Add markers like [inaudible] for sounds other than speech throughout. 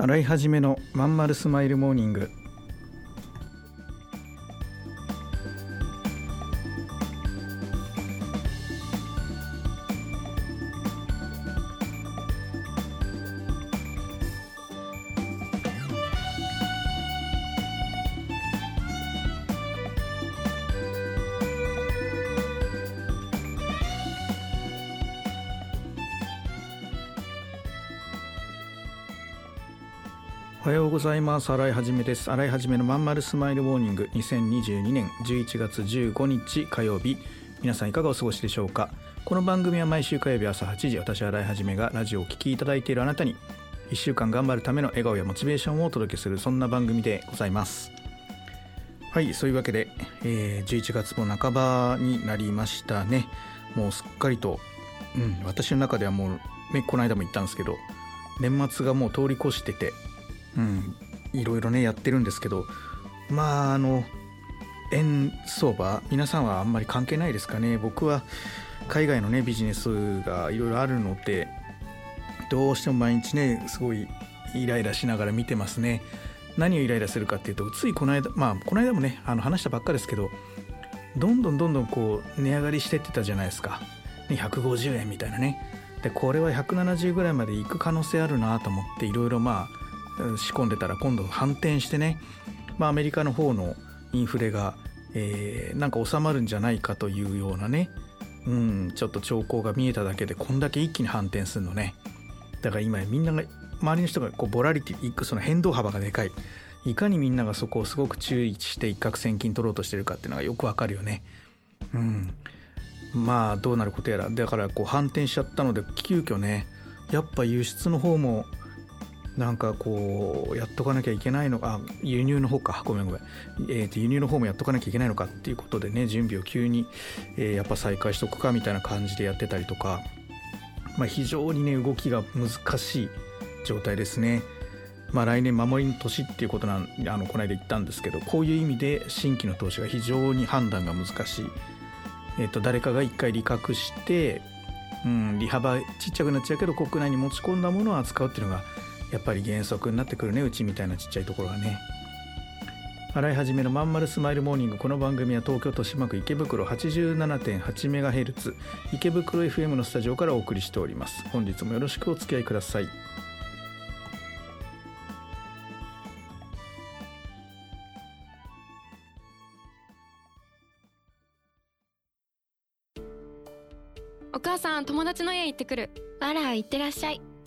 洗い始めのまんまるスマイルモーニング。おはようございます。洗いはじめです。洗いはじめのまんまるスマイルモーニング。2022年11月15日火曜日皆さんいかがお過ごしでしょうか？この番組は毎週火曜日朝8時私洗いはじめがラジオをお聞きいただいているあなたに1週間頑張るための笑顔やモチベーションをお届けするそんな番組でございます。はいそういうわけで、えー、11月も半ばになりましたね。もうすっかりと、うん、私の中ではもう、ね、この間も言ったんですけど年末がもう通り越しててうん、いろいろねやってるんですけどまああの円相場皆さんはあんまり関係ないですかね。僕は海外のねビジネスがいろいろあるのでどうしても毎日ねすごいイライラしながら見てますね。何をイライラするかっていうとついこの間まあこの間もねあの話したばっかですけどどんどんどんどんこう値上がりしてってたじゃないですか、ね、150円みたいなね。でこれは170ぐらいまで行く可能性あるなと思っていろいろまあ仕込んでたら今度反転してね、まあ、アメリカの方のインフレが、えー、なんか収まるんじゃないかというようなね、うん、ちょっと兆候が見えただけでこんだけ一気に反転するのね。だから今みんなが周りの人がこうボラリティその変動幅がでかい。いかにみんながそこをすごく注意して一攫千金取ろうとしてるかっていうのがよくわかるよね。うん、まあどうなることやら。だからこう反転しちゃったので急遽ねやっぱ輸出の方もなんかこうやっとかなきゃいけないのか輸入の方か。ごめんごめん、えー、と輸入の方もやっとかなきゃいけないのかっていうことでね準備を急に、えー、やっぱ再開しとくかみたいな感じでやってたりとか、まあ、非常にね動きが難しい状態ですね。まあ、来年守りの年っていうことなんあのこの間言ったんですけどこういう意味で新規の投資が非常に判断が難しい、えー、と誰かが一回利確して、うん、利幅ちっちゃくなっちゃうけど国内に持ち込んだものを扱うっていうのがやっぱり原則になってくるねうちみたいなちっちゃいところはね。洗い始めのまんまるスマイルモーニングこの番組は東京豊島区池袋 87.8MHz 池袋 FM のスタジオからお送りしております。本日もよろしくお付き合いください。お母さん友達の家行ってくる。あら行ってらっしゃい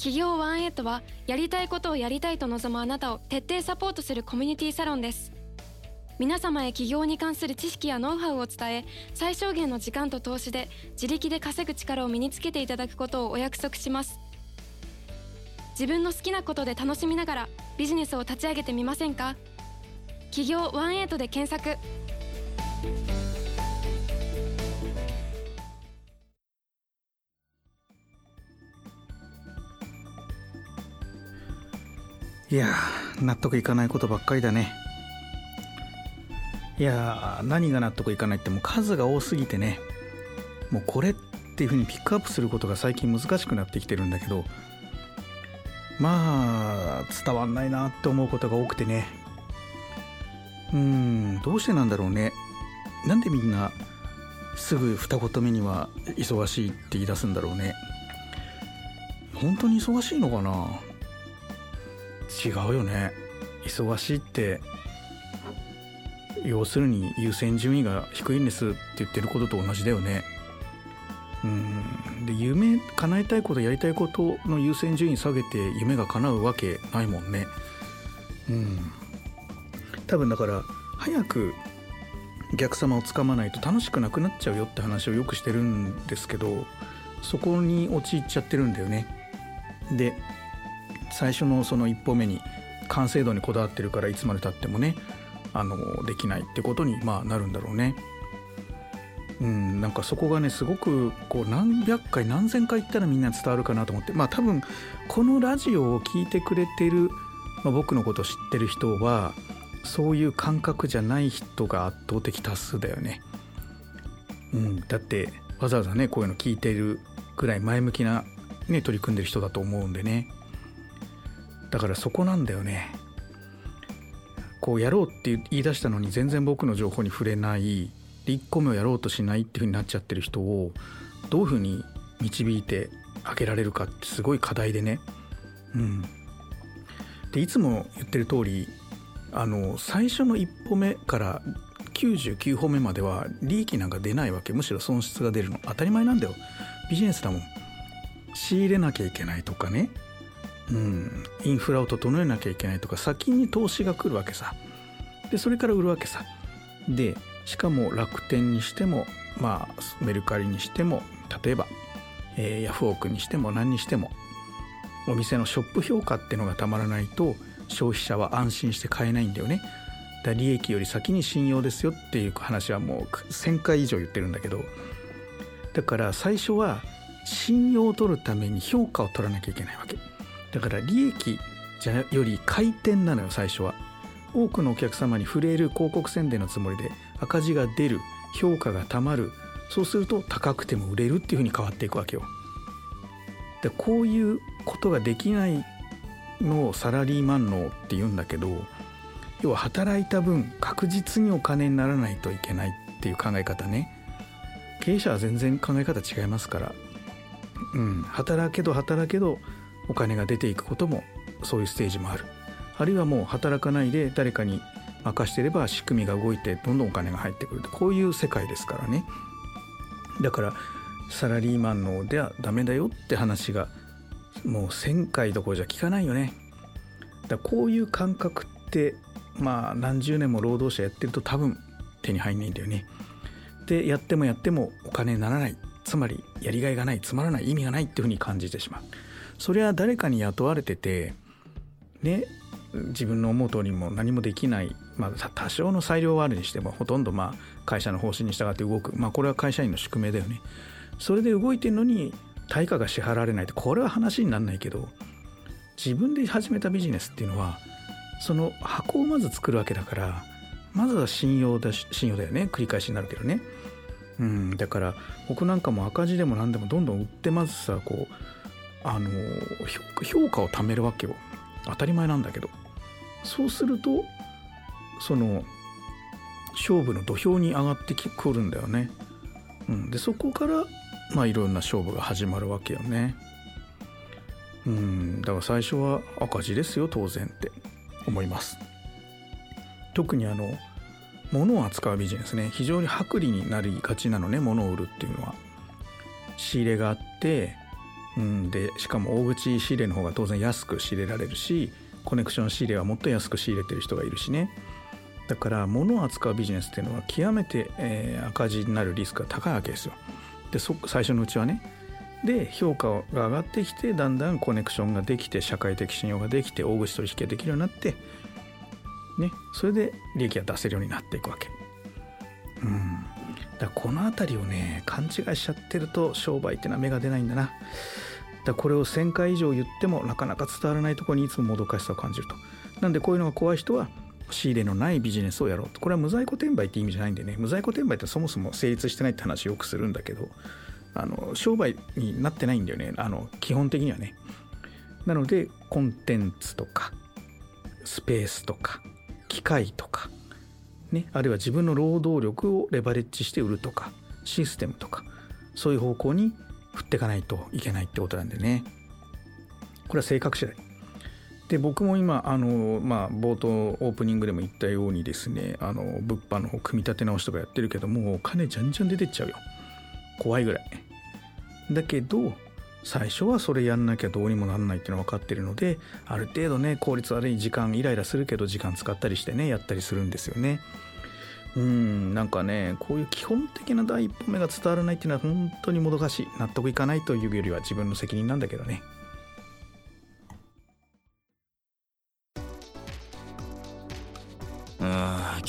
企業ワンエイトはやりたいことをやりたいと望むあなたを徹底サポートするコミュニティサロンです。皆様へ起業に関する知識やノウハウを伝え最小限の時間と投資で自力で稼ぐ力を身につけていただくことをお約束します。自分の好きなことで楽しみながらビジネスを立ち上げてみませんか？企業ワンエイトで検索。いや納得いかないことばっかりだね。いや何が納得いかないってもう数が多すぎてね。もうこれっていうふうにピックアップすることが最近難しくなってきてるんだけどまあ伝わんないなって思うことが多くてね。うんどうしてなんだろうね。なんでみんなすぐ二言目には忙しいって言い出すんだろうね。本当に忙しいのかな？違うよね。忙しいって要するに優先順位が低いんですって言ってることと同じだよね。うん。で夢叶えたいことやりたいことの優先順位下げて夢が叶うわけないもんね。うん。多分だから早くお客様をつかまないと楽しくなくなっちゃうよって話をよくしてるんですけどそこに陥っちゃってるんだよね。で最初のその一歩目に完成度にこだわってるからいつまでたってもねあのできないってことにまあなるんだろうね。うん、なんかそこがねすごくこう何百回何千回言ったらみんな伝わるかなと思ってまあ多分このラジオを聴いてくれてる、まあ、僕のこと知ってる人はそういう感覚じゃない人が圧倒的多数だよね。うん、だってわざわざねこういうの聞いてるぐらい前向きな、ね、取り組んでる人だと思うんでねだからそこなんだよね。こうやろうって言い出したのに全然僕の情報に触れないで1個目をやろうとしないっていうふうになっちゃってる人をどういうふうに導いてあげられるかってすごい課題でね。うん。でいつも言ってる通りあの最初の一歩目から99歩目までは利益なんか出ないわけ。むしろ損失が出るの。当たり前なんだよ。ビジネスだもん。仕入れなきゃいけないとかね。うん。インフラを整えなきゃいけないとか先に投資が来るわけさ。でそれから売るわけさ。でしかも楽天にしてもまあメルカリにしても例えば、えー、ヤフオクにしても何にしてもお店のショップ評価っていうのがたまらないと消費者は安心して買えないんだよね。だ利益より先に信用ですよっていう話はもう1,000回以上言ってるんだけど。だから最初は信用を取るために評価を取らなきゃいけないわけ。だから利益じゃより回転なのよ最初は。多くのお客様に触れる広告宣伝のつもりで赤字が出る評価がたまるそうすると高くても売れるっていうふうに変わっていくわけよ。でこういうことができないのをサラリーマン脳って言うんだけど要は働いた分確実にお金にならないといけないっていう考え方ね。経営者は全然考え方違いますから。うん。働けど働けどお金が出ていくこともそういうステージもある。あるいはもう働かないで誰かに任してれば仕組みが動いてどんどんお金が入ってくるこういう世界ですからね。だからサラリーマンのではダメだよって話がもう1,000回どころじゃ聞かないよね。だこういう感覚ってまあ何十年も労働者やってると多分手に入んないんだよね。でやってもやってもお金にならない。つまりやりがいがない。つまらない。意味がないっていうふうに感じてしまう。それは誰かに雇われててね自分の思う通りも何もできない、まあ、多少の裁量はあるにしてもほとんどまあ会社の方針に従って動く、まあ、これは会社員の宿命だよね。それで動いてるのに対価が支払われないってこれは話にならないけど自分で始めたビジネスっていうのはその箱をまず作るわけだからまずは信用だし信用だよね。繰り返しになるけどね。うん。だから僕なんかも赤字でも何でもどんどん売ってまずさこうあの評価を貯めるわけよ。当たり前なんだけど。そうするとその勝負の土俵に上がってくるんだよね、うん、でそこからまあいろんな勝負が始まるわけよね。うん。だから最初は赤字ですよ当然って思います。特にあの物を扱うビジネスね。非常に薄利になりがちなのね物を売るっていうのは。仕入れがあってうんでしかも大口仕入れの方が当然安く仕入れられるしコネクション仕入れはもっと安く仕入れてる人がいるしね。だから物を扱うビジネスっていうのは極めて、えー、赤字になるリスクが高いわけですよ。でそ最初のうちはね。で評価が上がってきてだんだんコネクションができて社会的信用ができて大口取引ができるようになってねそれで利益が出せるようになっていくわけ。うん。だこの辺りをね勘違いしちゃってると商売ってのは芽が出ないんだな。だこれを1,000回以上言ってもなかなか伝わらないところにいつももどかしさを感じると。なんでこういうのが怖い人は仕入れのないビジネスをやろうと。これは無在庫転売って意味じゃないんでね無在庫転売ってそもそも成立してないって話よくするんだけどあの商売になってないんだよねあの基本的にはねなのでコンテンツとかスペースとか機械とかねあるいは自分の労働力をレバレッジして売るとかシステムとかそういう方向に振っていかないといけないってことなんでね。これは性格次第。で僕も今あのまあ冒頭オープニングでも言ったようにですねあの物販の組み立て直しとかやってるけどもうお金じゃんじゃん出てっちゃうよ。怖いぐらい。だけど最初はそれやんなきゃどうにもなんないっていうのは分かってるのである程度ね効率悪い時間イライラするけど時間使ったりしてねやったりするんですよね。うんなんかねこういう基本的な第一歩目が伝わらないっていうのは本当にもどかしい納得いかないというよりは自分の責任なんだけどね。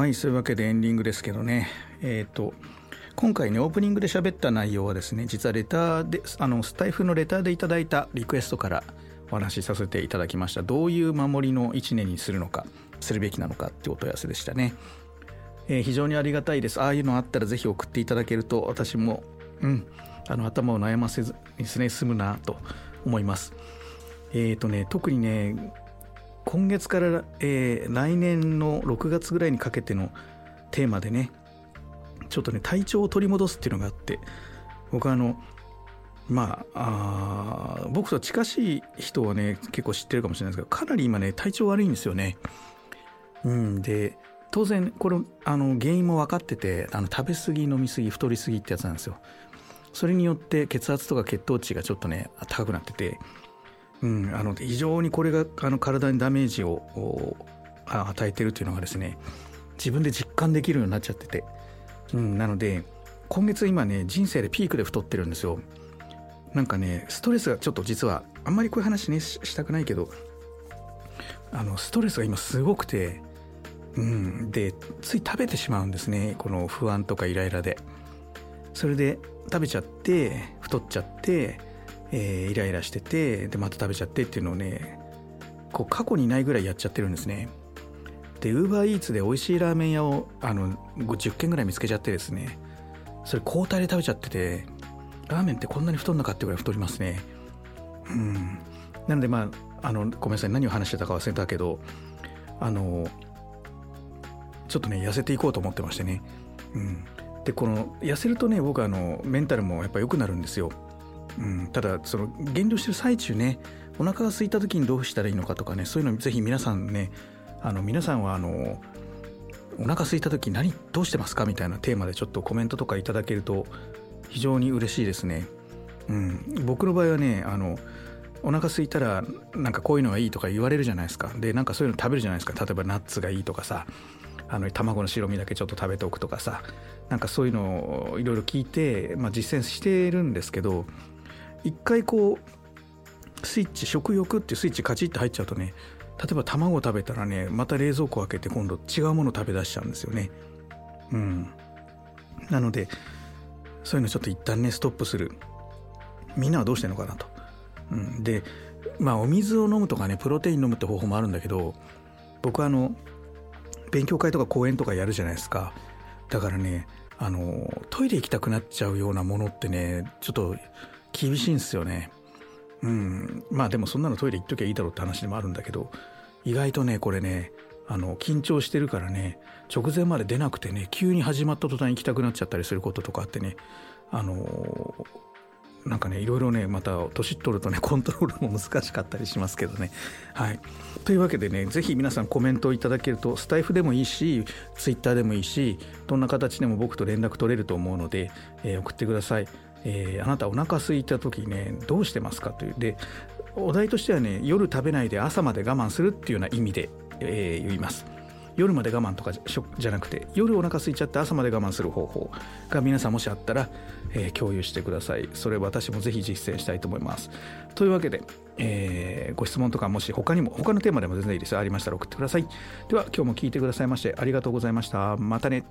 はいそういうわけでエンディングですけどね。えっ、と今回ねオープニングで喋った内容はですね実はレターであのスタイフのレターでいただいたリクエストからお話しさせていただきました。どういう守りの1年にするのかするべきなのかってお問い合わせでしたね、えー非常にありがたいです。ああいうのあったらぜひ送っていただけると私もうんあの頭を悩ませずにですね済むなと思います。えっ、とね特にね今月から、えー来年の6月ぐらいにかけてのテーマでねちょっとね体調を取り戻すっていうのがあって僕はあのまあ僕と近しい人はね結構知ってるかもしれないですけどかなり今ね体調悪いんですよね。うん、で当然これあの原因も分かっててあの食べ過ぎ飲み過ぎ太り過ぎってやつなんですよ。それによって血圧とか血糖値がちょっとね高くなってて、うん、あの非常にこれがあの体にダメージをおあ与えてるというのがですね自分で実感できるようになっちゃってて、うん、なので今月今ね人生でピークで太ってるんですよ。なんかねストレスがちょっと実はあんまりこういう話ねししたくないけどあのストレスが今すごくてうんでつい食べてしまうんですねこの不安とかイライラで。それで食べちゃって太っちゃって、えーイライラしててでまた食べちゃってっていうのをねこう過去にないぐらいやっちゃってるんですね。でウーバーイーツで美味しいラーメン屋をあの10軒ぐらい見つけちゃってですね。それ交代で食べちゃっててラーメンってこんなに太んなかってぐらい太りますね。うん。なのでまああのごめんなさい。何を話してたか忘れたけどあのちょっとね痩せていこうと思ってましてね。うん。でこの痩せるとね僕あのメンタルもやっぱ良くなるんですよ、うん、ただその減量してる最中ねお腹が空いた時にどうしたらいいのかとかねそういうのぜひ皆さんねあの皆さんはあのお腹空いた時何どうしてますかみたいなテーマでちょっとコメントとかいただけると非常に嬉しいですね。うん、僕の場合はねあのお腹空いたらなんかこういうのがいいとか言われるじゃないですかでなんかそういうの食べるじゃないですか例えばナッツがいいとかさあの卵の白身だけちょっと食べておくとかさなんかそういうのをいろいろ聞いて、まあ、実践してるんですけど一回こうスイッチ食欲っていうスイッチカチッと入っちゃうとね例えば卵食べたらねまた冷蔵庫開けて今度違うもの食べ出しちゃうんですよね。うん。なのでそういうのちょっと一旦ねストップする。みんなはどうしてるのかなと、うん、でまあお水を飲むとかねプロテイン飲むって方法もあるんだけど僕はあの勉強会とか講演とかやるじゃないですか。だからねあのトイレ行きたくなっちゃうようなものってねちょっと厳しいんですよね。うん。まあでもそんなのトイレ行っときゃいいだろうって話でもあるんだけど意外とねこれねあの緊張してるからね直前まで出なくてね急に始まった途端行きたくなっちゃったりすることとかあってねあのなんかねいろいろねまた年取るとね [laughs] コントロールも難しかったりしますけどね。はい。というわけでねぜひ皆さんコメントをいただけるとスタイフでもいいしツイッターでもいいしどんな形でも僕と連絡取れると思うので、えー送ってください、えーあなたお腹空いた時ねどうしてますかという。でお題としてはね夜食べないで朝まで我慢するっていうような意味で、えー言います。夜まで我慢とかじゃなくて夜お腹空いちゃって朝まで我慢する方法が皆さんもしあったら、えー共有してください。それ私もぜひ実践したいと思います。というわけで、えーご質問とかもし他にも他のテーマでも全然いいです。ありましたら送ってください。では今日も聞いてくださいましてありがとうございました。またね。